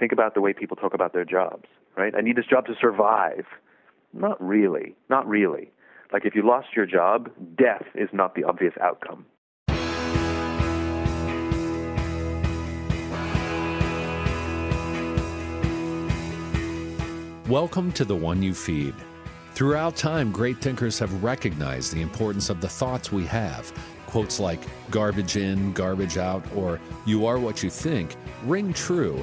Think about the way people talk about their jobs, right? I need this job to survive. Not really. Not really. Like if you lost your job, death is not the obvious outcome. Welcome to the one you feed. Throughout time, great thinkers have recognized the importance of the thoughts we have. Quotes like garbage in, garbage out, or you are what you think ring true.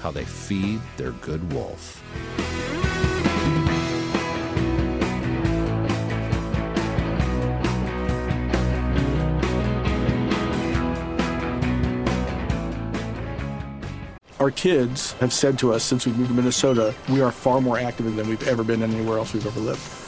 how they feed their good wolf. Our kids have said to us since we moved to Minnesota, we are far more active than we've ever been anywhere else we've ever lived.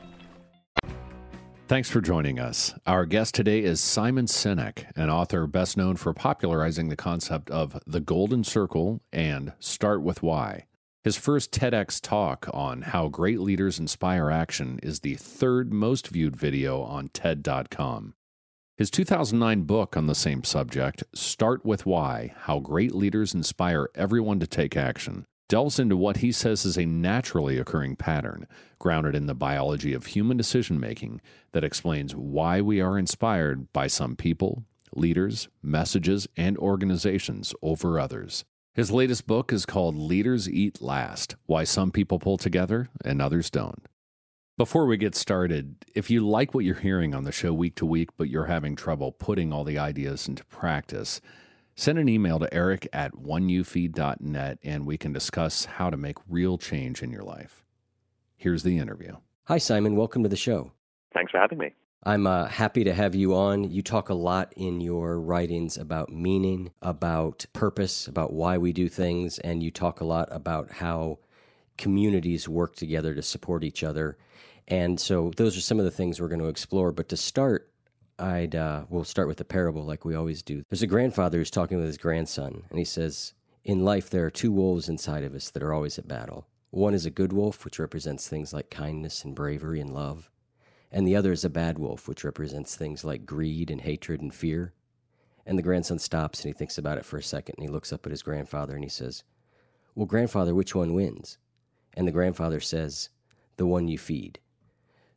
Thanks for joining us. Our guest today is Simon Sinek, an author best known for popularizing the concept of the Golden Circle and Start with Why. His first TEDx talk on how great leaders inspire action is the third most viewed video on TED.com. His 2009 book on the same subject, Start with Why How Great Leaders Inspire Everyone to Take Action, delves into what he says is a naturally occurring pattern, grounded in the biology of human decision making, that explains why we are inspired by some people, leaders, messages, and organizations over others. His latest book is called Leaders Eat Last Why Some People Pull Together and Others Don't. Before we get started, if you like what you're hearing on the show week to week, but you're having trouble putting all the ideas into practice, Send an email to eric at oneyoufeed.net and we can discuss how to make real change in your life. Here's the interview. Hi, Simon. Welcome to the show. Thanks for having me. I'm uh, happy to have you on. You talk a lot in your writings about meaning, about purpose, about why we do things, and you talk a lot about how communities work together to support each other. And so those are some of the things we're going to explore. But to start, I'd uh, we'll start with the parable like we always do. There's a grandfather who's talking with his grandson, and he says, "In life, there are two wolves inside of us that are always at battle. One is a good wolf, which represents things like kindness and bravery and love, and the other is a bad wolf, which represents things like greed and hatred and fear." And the grandson stops and he thinks about it for a second, and he looks up at his grandfather and he says, "Well, grandfather, which one wins?" And the grandfather says, "The one you feed."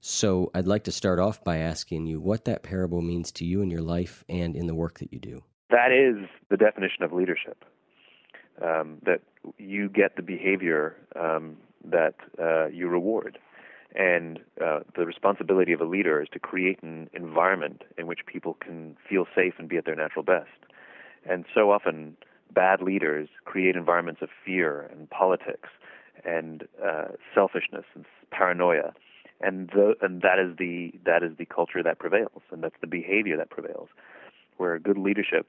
So I'd like to start off by asking you what that parable means to you in your life and in the work that you do. That is the definition of leadership. Um, that you get the behavior um, that uh, you reward. And uh, the responsibility of a leader is to create an environment in which people can feel safe and be at their natural best. And so often, bad leaders create environments of fear and politics and uh, selfishness and paranoia and the, and that is the that is the culture that prevails, and that's the behavior that prevails, where good leadership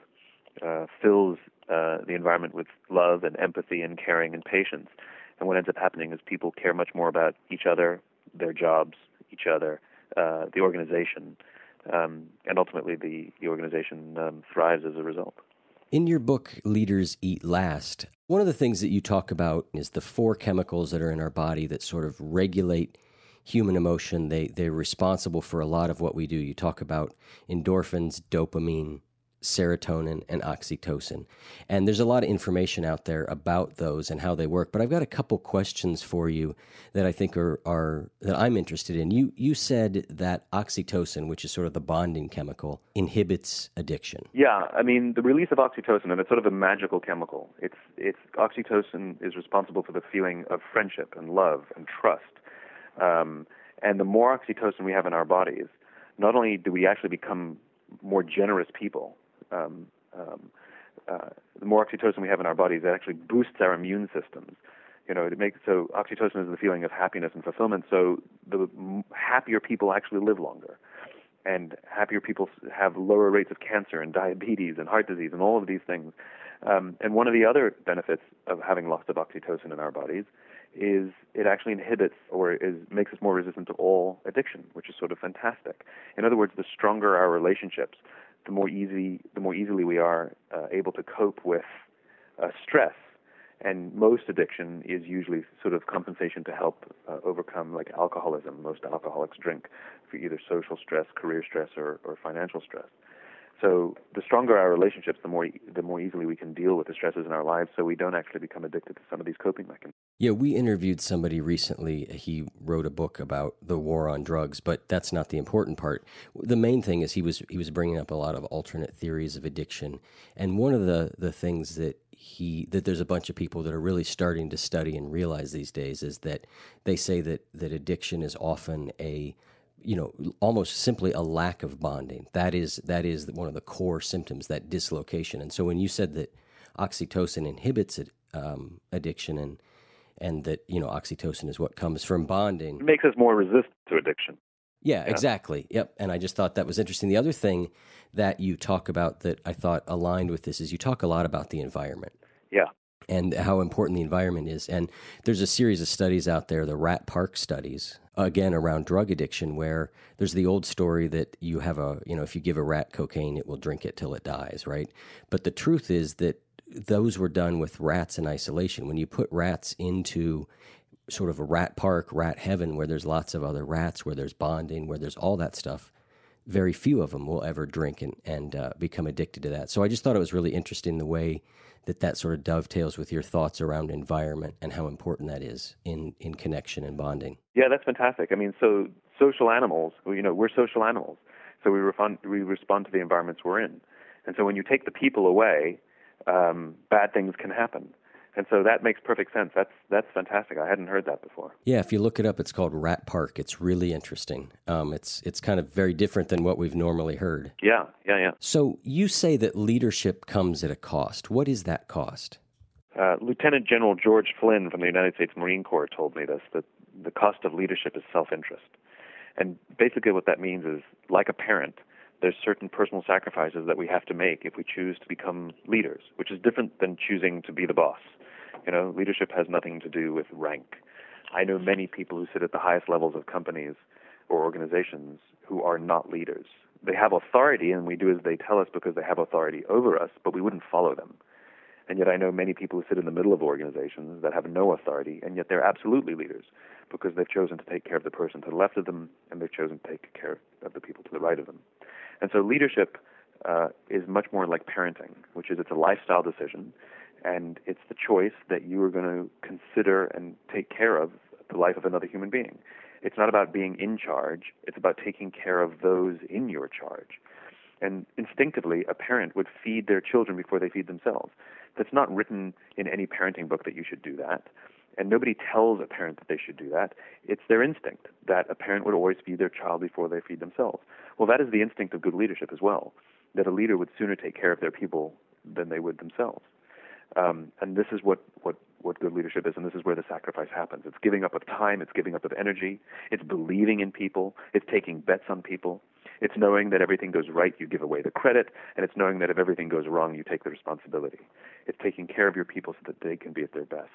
uh, fills uh, the environment with love and empathy and caring and patience, and what ends up happening is people care much more about each other, their jobs, each other, uh, the organization, um, and ultimately the the organization um, thrives as a result. In your book, Leaders Eat Last, one of the things that you talk about is the four chemicals that are in our body that sort of regulate human emotion. They they're responsible for a lot of what we do. You talk about endorphins, dopamine, serotonin, and oxytocin. And there's a lot of information out there about those and how they work. But I've got a couple questions for you that I think are, are that I'm interested in. You you said that oxytocin, which is sort of the bonding chemical, inhibits addiction. Yeah, I mean the release of oxytocin, and it's sort of a magical chemical. It's it's oxytocin is responsible for the feeling of friendship and love and trust um, and the more oxytocin we have in our bodies, not only do we actually become more generous people. Um, um, uh, the more oxytocin we have in our bodies, it actually boosts our immune systems. You know, it makes so oxytocin is the feeling of happiness and fulfillment. So the happier people actually live longer, and happier people have lower rates of cancer and diabetes and heart disease and all of these things. Um, and one of the other benefits of having lots of oxytocin in our bodies is it actually inhibits or is makes us more resistant to all addiction, which is sort of fantastic. In other words, the stronger our relationships, the more easy the more easily we are uh, able to cope with uh, stress. And most addiction is usually sort of compensation to help uh, overcome, like alcoholism. Most alcoholics drink for either social stress, career stress, or, or financial stress. So the stronger our relationships, the more the more easily we can deal with the stresses in our lives, so we don't actually become addicted to some of these coping mechanisms. Yeah, we interviewed somebody recently. He wrote a book about the war on drugs, but that's not the important part. The main thing is he was he was bringing up a lot of alternate theories of addiction, and one of the the things that he that there's a bunch of people that are really starting to study and realize these days is that they say that that addiction is often a you know almost simply a lack of bonding that is that is one of the core symptoms that dislocation and so when you said that oxytocin inhibits it, um, addiction and and that you know oxytocin is what comes from bonding it makes us more resistant to addiction yeah, yeah, exactly. Yep. And I just thought that was interesting. The other thing that you talk about that I thought aligned with this is you talk a lot about the environment. Yeah. And how important the environment is. And there's a series of studies out there, the Rat Park studies, again around drug addiction where there's the old story that you have a you know if you give a rat cocaine it will drink it till it dies right but the truth is that those were done with rats in isolation when you put rats into sort of a rat park rat heaven where there's lots of other rats where there's bonding where there's all that stuff very few of them will ever drink and, and uh, become addicted to that so i just thought it was really interesting the way that that sort of dovetails with your thoughts around environment and how important that is in, in connection and bonding. Yeah, that's fantastic. I mean, so social animals, you know, we're social animals. So we, respond, we respond to the environments we're in. And so when you take the people away, um, bad things can happen. And so that makes perfect sense. That's that's fantastic. I hadn't heard that before. Yeah, if you look it up, it's called Rat Park. It's really interesting. Um, it's it's kind of very different than what we've normally heard. Yeah, yeah, yeah. So you say that leadership comes at a cost. What is that cost? Uh, Lieutenant General George Flynn from the United States Marine Corps told me this that the cost of leadership is self-interest, and basically what that means is like a parent there's certain personal sacrifices that we have to make if we choose to become leaders, which is different than choosing to be the boss. You know, leadership has nothing to do with rank. I know many people who sit at the highest levels of companies or organizations who are not leaders. They have authority, and we do as they tell us because they have authority over us, but we wouldn't follow them. And yet, I know many people who sit in the middle of organizations that have no authority, and yet they're absolutely leaders because they've chosen to take care of the person to the left of them, and they've chosen to take care of the people to the right of them. And so, leadership uh, is much more like parenting, which is it's a lifestyle decision and it's the choice that you are going to consider and take care of the life of another human being. It's not about being in charge, it's about taking care of those in your charge. And instinctively, a parent would feed their children before they feed themselves. That's not written in any parenting book that you should do that. And nobody tells a parent that they should do that. It's their instinct that a parent would always feed their child before they feed themselves. Well, that is the instinct of good leadership as well, that a leader would sooner take care of their people than they would themselves. Um, and this is what, what, what good leadership is, and this is where the sacrifice happens. It's giving up of time, it's giving up of energy, it's believing in people, it's taking bets on people, it's knowing that everything goes right, you give away the credit, and it's knowing that if everything goes wrong, you take the responsibility. It's taking care of your people so that they can be at their best.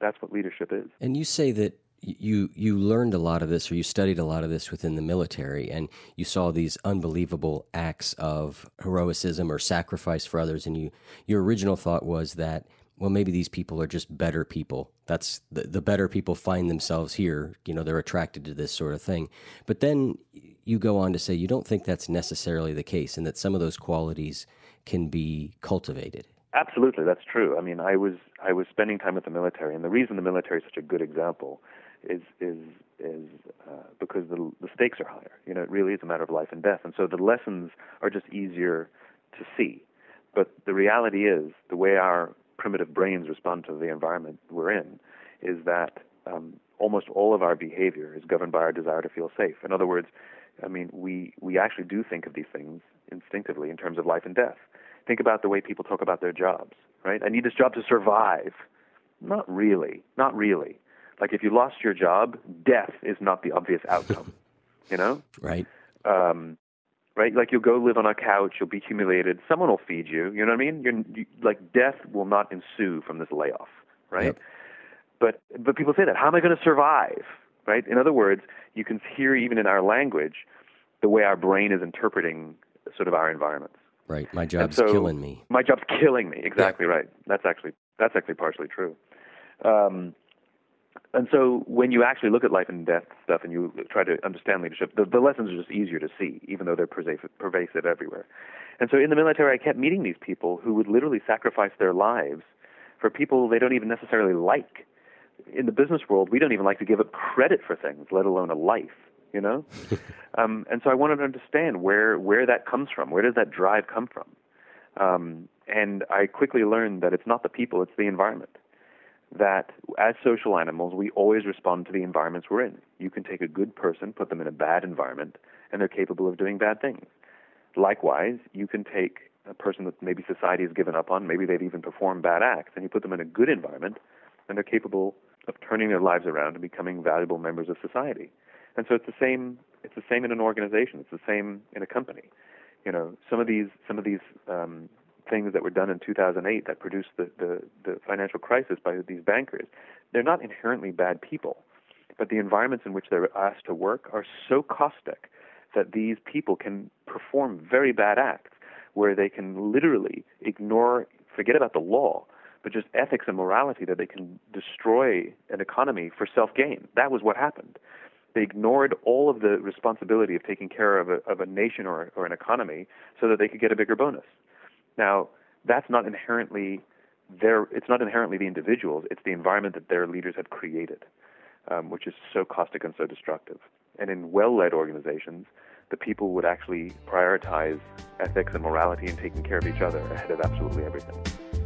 That's what leadership is. And you say that you you learned a lot of this or you studied a lot of this within the military and you saw these unbelievable acts of heroism or sacrifice for others and you your original thought was that well maybe these people are just better people. That's the, the better people find themselves here you know they're attracted to this sort of thing. But then you go on to say you don't think that's necessarily the case and that some of those qualities can be cultivated. Absolutely that's true. I mean i was i was spending time with the military and the reason the military is such a good example is is is uh, because the the stakes are higher. You know, it really is a matter of life and death, and so the lessons are just easier to see. But the reality is, the way our primitive brains respond to the environment we're in, is that um, almost all of our behavior is governed by our desire to feel safe. In other words, I mean, we we actually do think of these things instinctively in terms of life and death. Think about the way people talk about their jobs, right? I need this job to survive. Not really. Not really. Like if you lost your job, death is not the obvious outcome. you know? Right. Um, right? Like you'll go live on a couch, you'll be humiliated. Someone will feed you. You know what I mean? You're you, like death will not ensue from this layoff, right? Yep. But but people say that. How am I going to survive? Right? In other words, you can hear even in our language the way our brain is interpreting sort of our environments. Right. My job's so, killing me. My job's killing me. Exactly yeah. right. That's actually that's actually partially true. Um, and so when you actually look at life and death stuff and you try to understand leadership, the, the lessons are just easier to see, even though they're pervasive, pervasive everywhere. And so in the military, I kept meeting these people who would literally sacrifice their lives for people they don't even necessarily like. In the business world, we don't even like to give up credit for things, let alone a life. You know, um, and so I wanted to understand where where that comes from. Where does that drive come from? Um, and I quickly learned that it's not the people; it's the environment that as social animals, we always respond to the environments we're in. You can take a good person, put them in a bad environment, and they're capable of doing bad things. Likewise, you can take a person that maybe society has given up on, maybe they've even performed bad acts, and you put them in a good environment, and they're capable of turning their lives around and becoming valuable members of society. And so it's the same. It's the same in an organization. It's the same in a company. You know, some of these some of these um, things that were done in 2008 that produced the, the, the financial crisis by these bankers, they're not inherently bad people, but the environments in which they're asked to work are so caustic that these people can perform very bad acts where they can literally ignore, forget about the law, but just ethics and morality that they can destroy an economy for self gain. That was what happened. They ignored all of the responsibility of taking care of a, of a nation or, or an economy so that they could get a bigger bonus. Now, that's not inherently their, it's not inherently the individuals, it's the environment that their leaders have created, um, which is so caustic and so destructive. And in well led organizations, the people would actually prioritize ethics and morality and taking care of each other ahead of absolutely everything.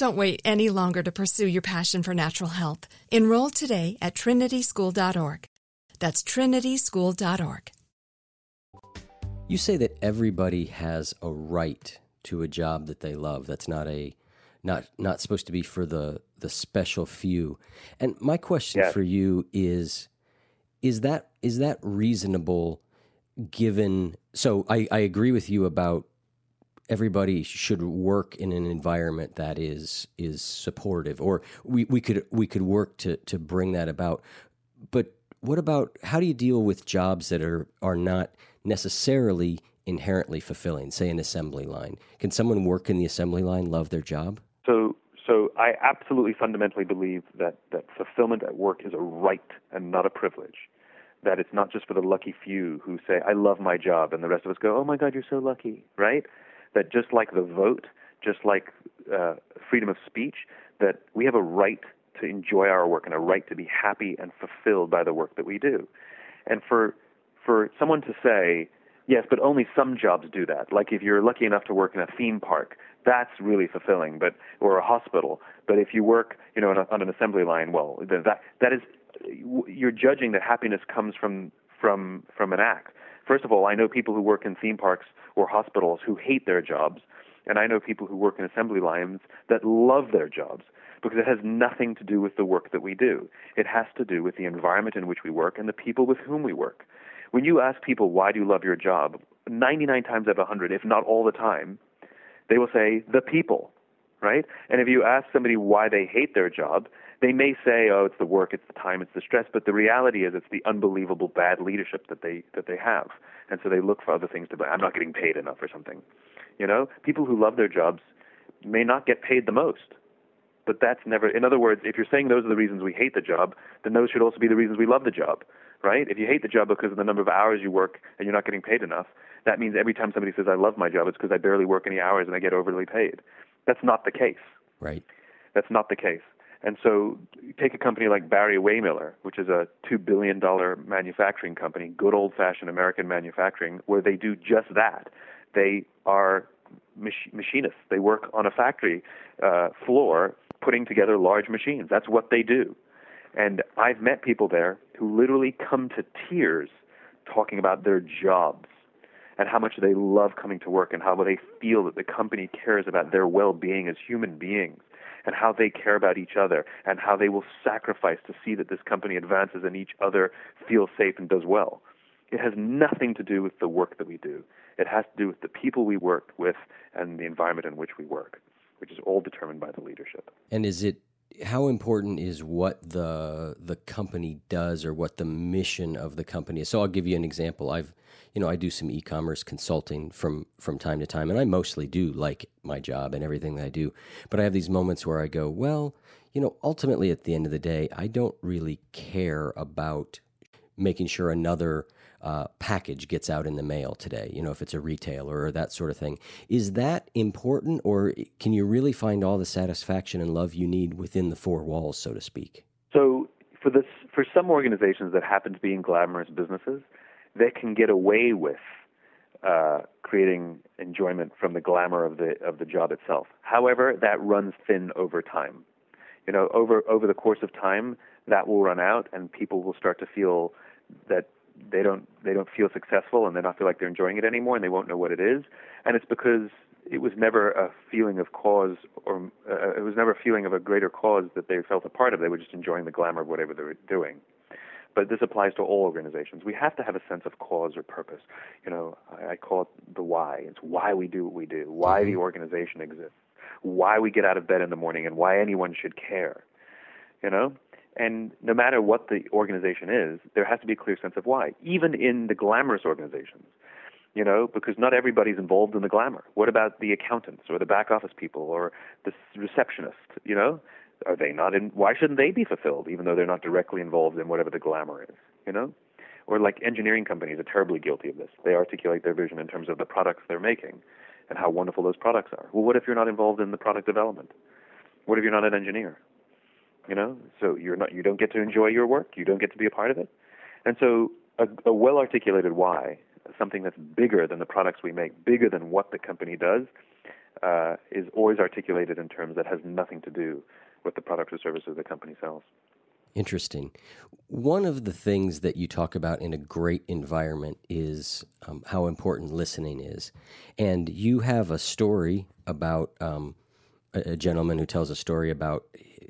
Don't wait any longer to pursue your passion for natural health. Enroll today at trinityschool.org. That's trinityschool.org. You say that everybody has a right to a job that they love. That's not a not not supposed to be for the the special few. And my question for you is is that is that reasonable given so I, I agree with you about everybody should work in an environment that is is supportive or we, we could we could work to to bring that about. But what about how do you deal with jobs that are are not necessarily inherently fulfilling say an assembly line? Can someone work in the assembly line love their job? So so I absolutely fundamentally believe that that fulfillment at work is a right and not a privilege. That it's not just for the lucky few who say I love my job and the rest of us go oh my god you're so lucky right that just like the vote, just like uh, freedom of speech, that we have a right to enjoy our work and a right to be happy and fulfilled by the work that we do. And for for someone to say, yes, but only some jobs do that. Like if you're lucky enough to work in a theme park, that's really fulfilling, but or a hospital. But if you work, you know, on, a, on an assembly line, well, that that is you're judging that happiness comes from from from an act. First of all, I know people who work in theme parks or hospitals who hate their jobs, and I know people who work in assembly lines that love their jobs because it has nothing to do with the work that we do. It has to do with the environment in which we work and the people with whom we work. When you ask people why do you love your job, 99 times out of 100, if not all the time, they will say the people, right? And if you ask somebody why they hate their job, they may say, "Oh, it's the work, it's the time, it's the stress," but the reality is it's the unbelievable bad leadership that they that they have, and so they look for other things to. blame. I'm not getting paid enough or something. You know, people who love their jobs may not get paid the most, but that's never. In other words, if you're saying those are the reasons we hate the job, then those should also be the reasons we love the job, right? If you hate the job because of the number of hours you work and you're not getting paid enough, that means every time somebody says I love my job, it's because I barely work any hours and I get overly paid. That's not the case. Right. That's not the case. And so take a company like Barry-Wehmiller, which is a $2 billion manufacturing company, good old fashioned American manufacturing, where they do just that. They are mach- machinists. They work on a factory uh, floor putting together large machines. That's what they do. And I've met people there who literally come to tears talking about their jobs and how much they love coming to work and how they feel that the company cares about their well being as human beings and how they care about each other and how they will sacrifice to see that this company advances and each other feels safe and does well. It has nothing to do with the work that we do. It has to do with the people we work with and the environment in which we work, which is all determined by the leadership. And is it how important is what the the company does or what the mission of the company is? So I'll give you an example. I've you know, I do some e-commerce consulting from from time to time, and I mostly do like my job and everything that I do. But I have these moments where I go, well, you know, ultimately at the end of the day, I don't really care about making sure another uh, package gets out in the mail today. You know, if it's a retailer or that sort of thing. Is that important, or can you really find all the satisfaction and love you need within the four walls, so to speak? So for this, for some organizations that happen to be in glamorous businesses, they can get away with uh, creating enjoyment from the glamour of the of the job itself. However, that runs thin over time. You know, over over the course of time, that will run out, and people will start to feel that they don't they don't feel successful, and they don't feel like they're enjoying it anymore, and they won't know what it is. And it's because it was never a feeling of cause, or uh, it was never a feeling of a greater cause that they felt a part of. They were just enjoying the glamour of whatever they were doing but this applies to all organizations. We have to have a sense of cause or purpose. You know, I, I call it the why. It's why we do what we do, why the mm-hmm. organization exists, why we get out of bed in the morning, and why anyone should care. You know, and no matter what the organization is, there has to be a clear sense of why, even in the glamorous organizations. You know, because not everybody's involved in the glamour. What about the accountants or the back office people or the receptionist? You know, are they not in why shouldn't they be fulfilled even though they're not directly involved in whatever the glamour is you know or like engineering companies are terribly guilty of this they articulate their vision in terms of the products they're making and how wonderful those products are well what if you're not involved in the product development what if you're not an engineer you know so you're not you don't get to enjoy your work you don't get to be a part of it and so a, a well articulated why something that's bigger than the products we make bigger than what the company does uh, is always articulated in terms that has nothing to do with the products or services the company sells. Interesting. One of the things that you talk about in a great environment is um, how important listening is. And you have a story about um, a, a, gentleman who tells a story about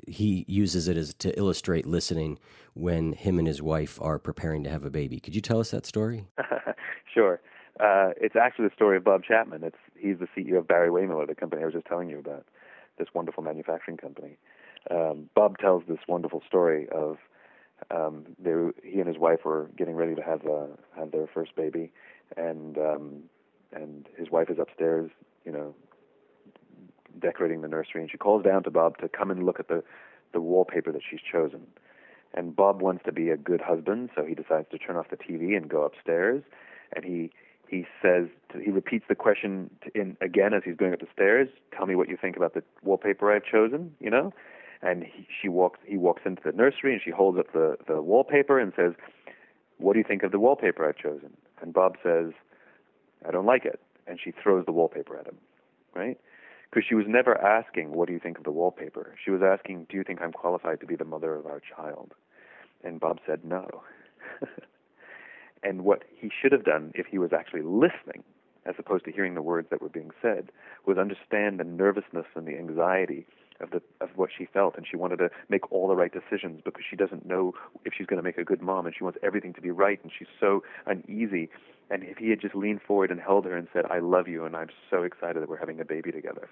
he uses it as to illustrate listening when him and his wife are preparing to have a baby. Could you tell us that story? sure. Uh, it's actually the story of Bob Chapman. It's he's the CEO of Barry-Wehmiller, the company I was just telling you about, this wonderful manufacturing company um, Bob tells this wonderful story of um, they, he and his wife were getting ready to have uh, have their first baby, and um, and his wife is upstairs, you know, decorating the nursery, and she calls down to Bob to come and look at the the wallpaper that she's chosen. And Bob wants to be a good husband, so he decides to turn off the TV and go upstairs, and he he says he repeats the question in again as he's going up the stairs. Tell me what you think about the wallpaper I've chosen. You know, And he, she walks, he walks into the nursery and she holds up the, the wallpaper and says, What do you think of the wallpaper I've chosen? And Bob says, I don't like it. And she throws the wallpaper at him, right? Because she was never asking, What do you think of the wallpaper? She was asking, Do you think I'm qualified to be the mother of our child? And Bob said, No. and what he should have done if he was actually listening, as opposed to hearing the words that were being said, was understand the nervousness and the anxiety of the of what she felt and she wanted to make all the right decisions because she doesn't know if she's going to make a good mom and she wants everything to be right and she's so uneasy. And if he had just leaned forward and held her and said I love you and I'm so excited that we're having a baby together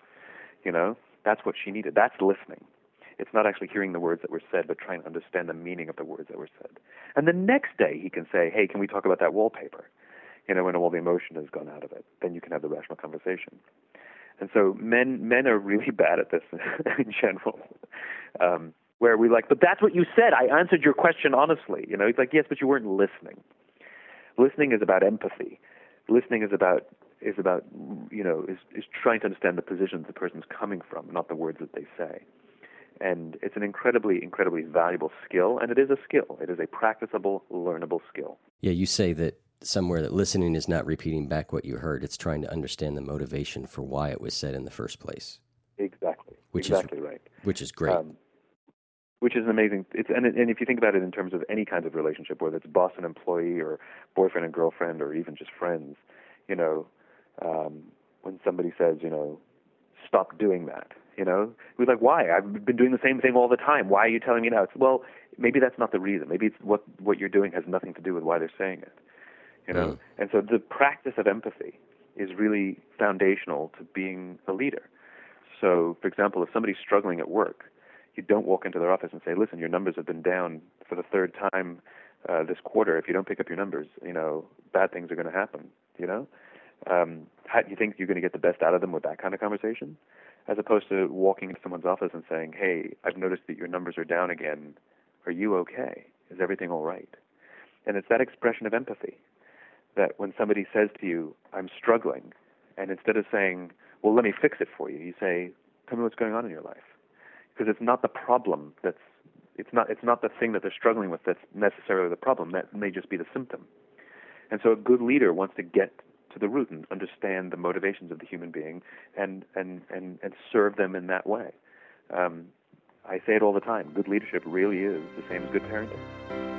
you know that's what she needed. That's listening. It's not actually hearing the words that were said but trying to understand the meaning of the words that were said. And the next day he can say hey can we talk about that wallpaper? You know when all the emotion has gone out of it then you can have the rational conversation and so men men are really bad at this in general. Um, where we like, but that's what you said. I answered your question honestly. You know, it's like, yes, but you weren't listening. Listening is about empathy. Listening is about is about you know is is trying to understand the positions the person's coming from, not the words that they say. And it's an incredibly incredibly valuable skill, and it is a skill. It is a practicable, learnable skill. Yeah, you say that somewhere that listening is not repeating back what you heard. It's trying to understand the motivation for why it was said in the first place. Exactly. Which exactly is, right. Which is great. Um, which is an amazing. It's and and if you think about it in terms of any kind of relationship, whether it's boss and employee or boyfriend and girlfriend or even just friends, you know, um, when somebody says, you know, stop doing that, you know, we're like, why? I've been doing the same thing all the time. Why are you telling me now? It's well, maybe that's not the reason. Maybe it's what what you're doing has nothing to do with why they're saying it you know. Mm. And so the practice of empathy is really foundational to being a leader. So, for example, if somebody's struggling at work, you don't walk into their office and say, "Listen, your numbers have been down for the third time uh, this quarter. If you don't pick up your numbers, you know, bad things are going to happen." You know, um, how do you think you're going to get the best out of them with that kind of conversation, as opposed to walking into someone's office and saying, "Hey, I've noticed that your numbers are down again. Are you okay? Is everything all right?" And it's that expression of empathy that when somebody says to you, I'm struggling, and instead of saying, well, let me fix it for you, you say, tell me what's going on in your life. Because it's not the problem that's, it's not, it's not the thing that they're struggling with that's necessarily the problem. That may just be the symptom. And so a good leader wants to get to the root and understand the motivations of the human being and, and, and, and serve them in that way. Um, I say it all the time. Good leadership really is the same as good parenting.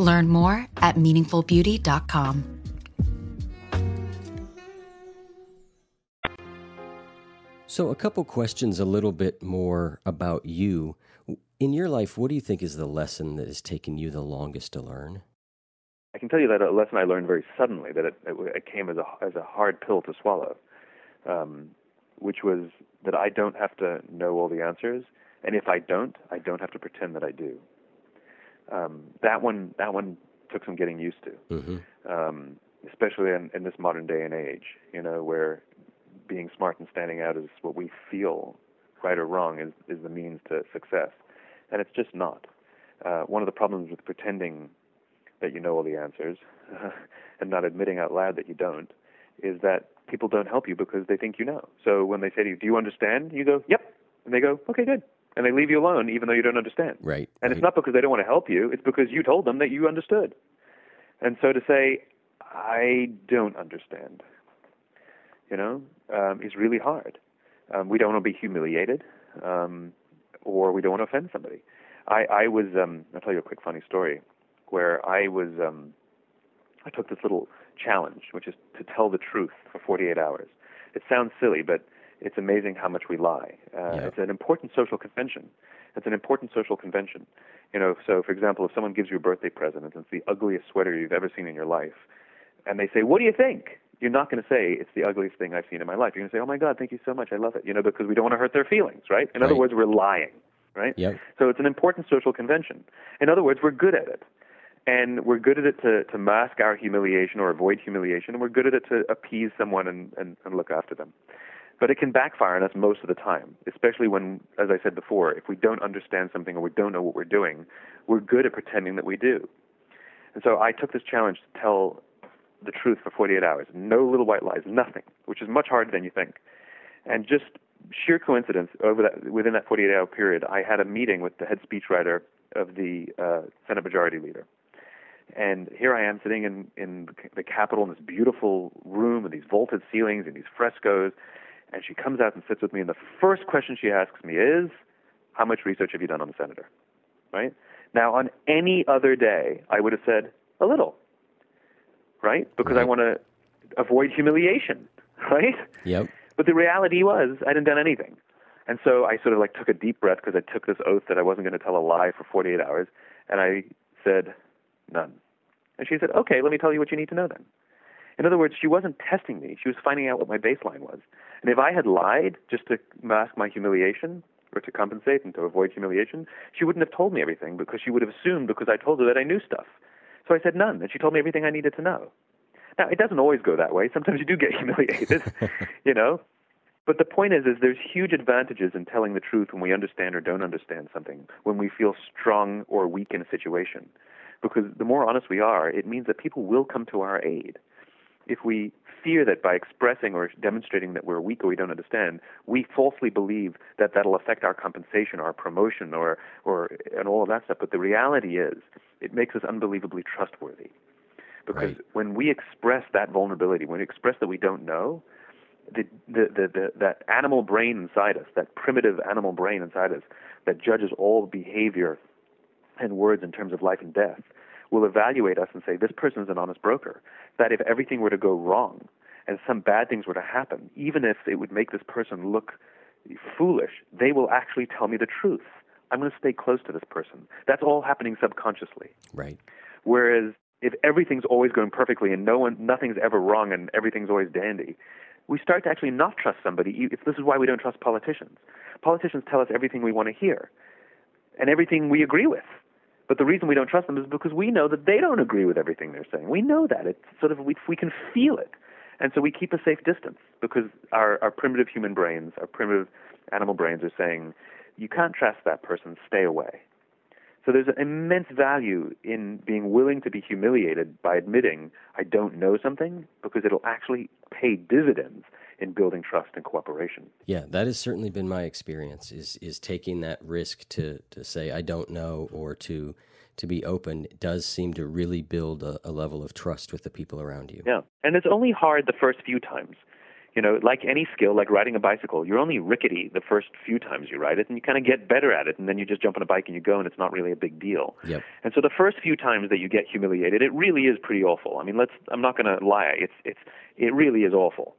Learn more at meaningfulbeauty.com. So, a couple questions a little bit more about you. In your life, what do you think is the lesson that has taken you the longest to learn? I can tell you that a lesson I learned very suddenly, that it, it came as a, as a hard pill to swallow, um, which was that I don't have to know all the answers, and if I don't, I don't have to pretend that I do um, that one that one took some getting used to, mm-hmm. um, especially in, in this modern day and age. You know, where being smart and standing out is what we feel right or wrong is is the means to success, and it's just not. Uh, one of the problems with pretending that you know all the answers uh, and not admitting out loud that you don't is that people don't help you because they think you know. So when they say to you, "Do you understand?" you go, "Yep," and they go, "Okay, good." And they leave you alone even though you don't understand. Right. And right. it's not because they don't want to help you, it's because you told them that you understood. And so to say, I don't understand, you know, um, is really hard. Um, we don't want to be humiliated, um, or we don't want to offend somebody. I, I was. Um, I'll tell you a quick funny story, where I was. Um, I took this little challenge, which is to tell the truth for 48 hours. It sounds silly, but it's amazing how much we lie. Uh, Yeah. It's an important social convention. It's an important social convention. You know, so for example, if someone gives you a birthday present and it's the ugliest sweater you've ever seen in your life, and they say, "What do you think?" You're not going to say it's the ugliest thing I've seen in my life. You're going to say, "Oh my God, thank you so much. I love it." You know, because we don't want to hurt their feelings, right? In other words, we're lying, right? Yep. So it's an important social convention. In other words, we're good at it. And we're good at it to, to mask our humiliation or avoid humiliation, and we're good at it to appease someone and, and, and look after them. But it can backfire on us most of the time, especially when, as I said before, if we don't understand something or we don't know what we're doing, we're good at pretending that we do. And so I took this challenge to tell the truth for 48 hours. No little white lies, nothing, which is much harder than you think. And just sheer coincidence, over that, within that 48 hour period, I had a meeting with the head speechwriter of the uh, Senate Majority Leader. And here I am sitting in, in the Capitol in this beautiful room with these vaulted ceilings and these frescoes. And she comes out and sits with me, and the first question she asks me is, How much research have you done on the senator? Right? Now, on any other day, I would have said, A little. Right? Because I want to avoid humiliation. Right? Yep. But the reality was, I hadn't done anything. And so I sort of like took a deep breath because I took this oath that I wasn't going to tell a lie for 48 hours. And I said, none. And she said, okay, let me tell you what you need to know then. In other words, she wasn't testing me. She was finding out what my baseline was. And if I had lied just to mask my humiliation or to compensate and to avoid humiliation, she wouldn't have told me everything because she would have assumed because I told her that I knew stuff. So I said none, and she told me everything I needed to know. Now, it doesn't always go that way. Sometimes you do get humiliated, you know. But the point is, is there's huge advantages in telling the truth when we understand or don't understand something, when we feel strong or weak in a situation. Because the more honest we are, it means that people will come to our aid. If we fear that by expressing or demonstrating that we're weak or we don't understand, we falsely believe that that'll affect our compensation, our promotion, or, or and all of that stuff. But the reality is, it makes us unbelievably trustworthy. Because Right. when we express that vulnerability, when we express that we don't know, the, the, the, the, that animal brain inside us, that primitive animal brain inside us that judges all behavior and words in terms of life and death, will evaluate us and say, this person's an honest broker. That if everything were to go wrong and some bad things were to happen, even if it would make this person look foolish, they will actually tell me the truth. I'm going to stay close to this person. That's all happening subconsciously. Right. Whereas if everything's always going perfectly and no one, nothing's ever wrong and everything's always dandy, we start to actually not trust somebody. This is why we don't trust politicians. Politicians tell us everything we want to hear and everything we agree with. But the reason we don't trust them is because we know that they don't agree with everything they're saying. We know that. It's sort of we, we can feel it. And so we keep a safe distance because our, our primitive human brains, our primitive animal brains are saying, you can't trust that person, stay away. So there's an immense value in being willing to be humiliated by admitting I don't know something because it'll actually pay dividends in building trust and cooperation. Yeah, that has certainly been my experience. Is is taking that risk to to say I don't know or to to be open does seem to really build a, a level of trust with the people around you. Yeah. And it's only hard the first few times. You know, like any skill, like riding a bicycle, you're only rickety the first few times you ride it, and you kind of get better at it, and then you just jump on a bike and you go, and it's not really a big deal. Yep. And so the first few times that you get humiliated, it really is pretty awful. I mean, let's I'm not going to lie. It's it's it really is awful.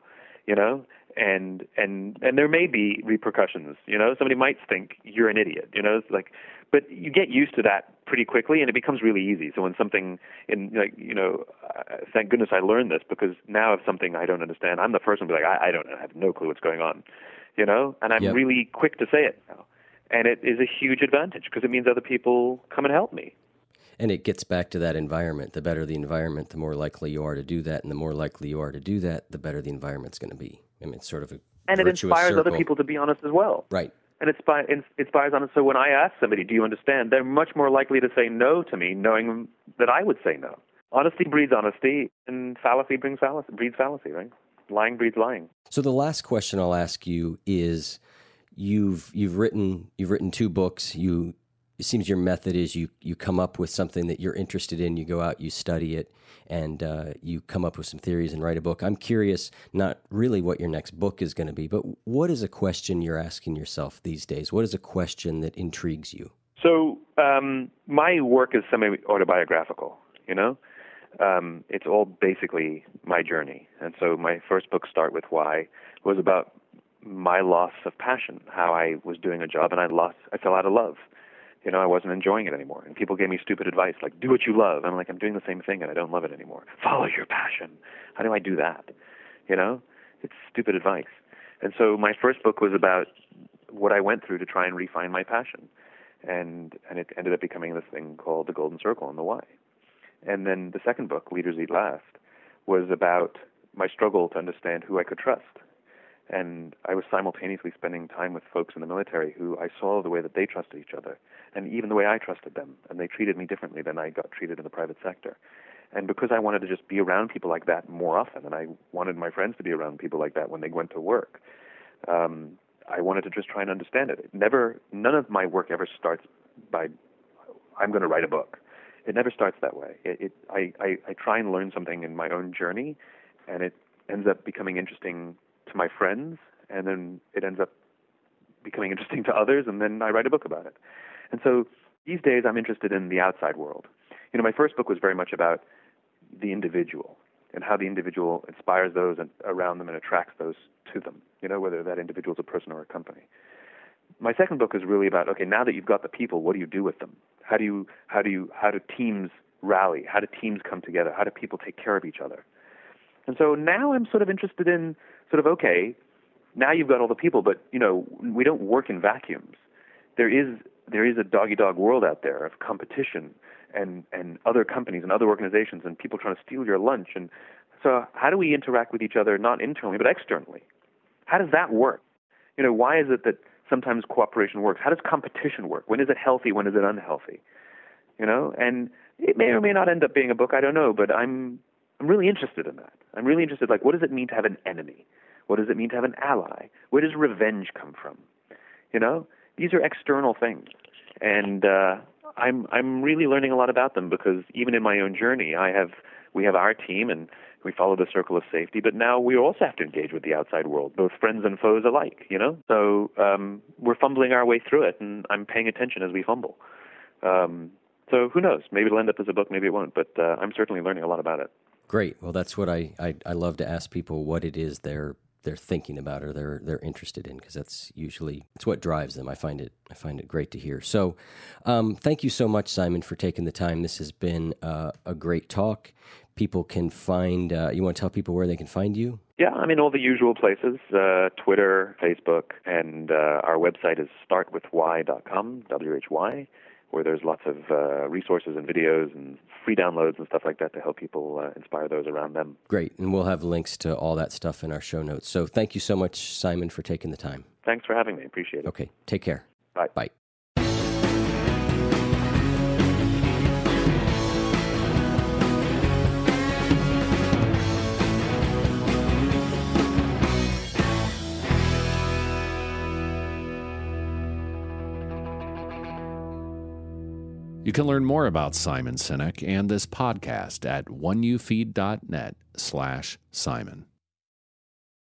You know? And and and there may be repercussions, you know? Somebody might think you're an idiot, you know? It's like but you get used to that pretty quickly and it becomes really easy. So when something in like, you know, uh, thank goodness I learned this because now if something I don't understand, I'm the first one to be like I, I don't know, I have no clue what's going on. You know? And I'm Yep. really quick to say it now. And it is a huge advantage because it means other people come and help me. And it gets back to that environment. The better the environment, the more likely you are to do that, and the more likely you are to do that, the better the environment's going to be. I mean, it's sort of a and it inspires other people to be honest as well. Right. And it inspires, it inspires honest. So when I ask somebody, "Do you understand?" they're much more likely to say no to me, knowing that I would say no. Honesty breeds honesty, and fallacy brings fallacy, breeds fallacy. Right? Lying breeds lying. So the last question I'll ask you is you've you've written you've written two books. You it seems your method is you you come up with something that you're interested in, you go out, you study it, and uh, you come up with some theories and write a book. I'm curious, not really what your next book is going to be, but what is a question you're asking yourself these days? What is a question that intrigues you? So Um, my work is semi autobiographical, you know? Um, it's all basically my journey. And so my first book, Start With Why, was about my loss of passion, how I was doing a job and I lost, I fell out of love. You know, I wasn't enjoying it anymore. And people gave me stupid advice like, do what you love. I'm like, I'm doing the same thing and I don't love it anymore. Follow your passion. How do I do that? You know, it's stupid advice. And so my first book was about what I went through to try and refine my passion and and it ended up becoming this thing called the Golden Circle and the Why. And then the second book, Leaders Eat Last, was about my struggle to understand who I could trust. And I was simultaneously spending time with folks in the military who I saw the way that they trusted each other, and even the way I trusted them, and they treated me differently than I got treated in the private sector. And because I wanted to just be around people like that more often, and I wanted my friends to be around people like that when they went to work, um, I wanted to just try and understand it. it. Never, none of my work ever starts by, I'm going to write a book. It never starts that way. It, it I, I, I try and learn something in my own journey, and it ends up becoming interesting to my friends, and then it ends up becoming interesting to others, and then I write a book about it. And so these days, I'm interested in the outside world. You know, my first book was very much about the individual and how the individual inspires those around them and attracts those to them, you know, whether that individual is a person or a company. My second book is really about okay, now that you've got the people, what do you do with them? How do you how do you how do teams rally? How do teams come together? How do people take care of each other? And so now I'm sort of interested in sort of okay, now you've got all the people, but you know, we don't work in vacuums. There is there is a doggy dog world out there of competition and and other companies and other organizations and people trying to steal your lunch. And so how do we interact with each other not internally but externally? How does that work? You know why is it that sometimes cooperation works? How does competition work? When is it healthy? When is it unhealthy? You know and it may or may not end up being a book. I don't know but i'm i'm really interested in that i'm really interested like what does it mean to have an enemy what does it mean to have an ally where does revenge come from you know these are external things and uh I'm I'm really learning a lot about them because even in my own journey, I have we have our team and we follow the circle of safety, but now we also have to engage with the outside world, both friends and foes alike. You know, so um, we're fumbling our way through it, and I'm paying attention as we fumble. Um, so who knows? Maybe it'll end up as a book, maybe it won't. But uh, I'm certainly learning a lot about it. Great. Well, that's what I, I I love to ask people what it is they're they're thinking about or they're they're interested in because that's usually it's what drives them. I find it I find it great to hear. So, um, thank you so much, Simon, for taking the time. This has been uh, a great talk. People can find. Uh, you want to tell people where they can find you? Yeah, I mean all the usual places: uh, Twitter, Facebook, and uh, our website is startwithwhy.com. W H Y where there's lots of uh, resources and videos and free downloads and stuff like that to help people uh, inspire those around them. Great. And we'll have links to all that stuff in our show notes. So thank you so much, Simon, for taking the time. Thanks for having me. Appreciate it. Okay. Take care. Bye. Bye. You can learn more about Simon Sinek and this podcast at oneyoufeed.net slash Simon.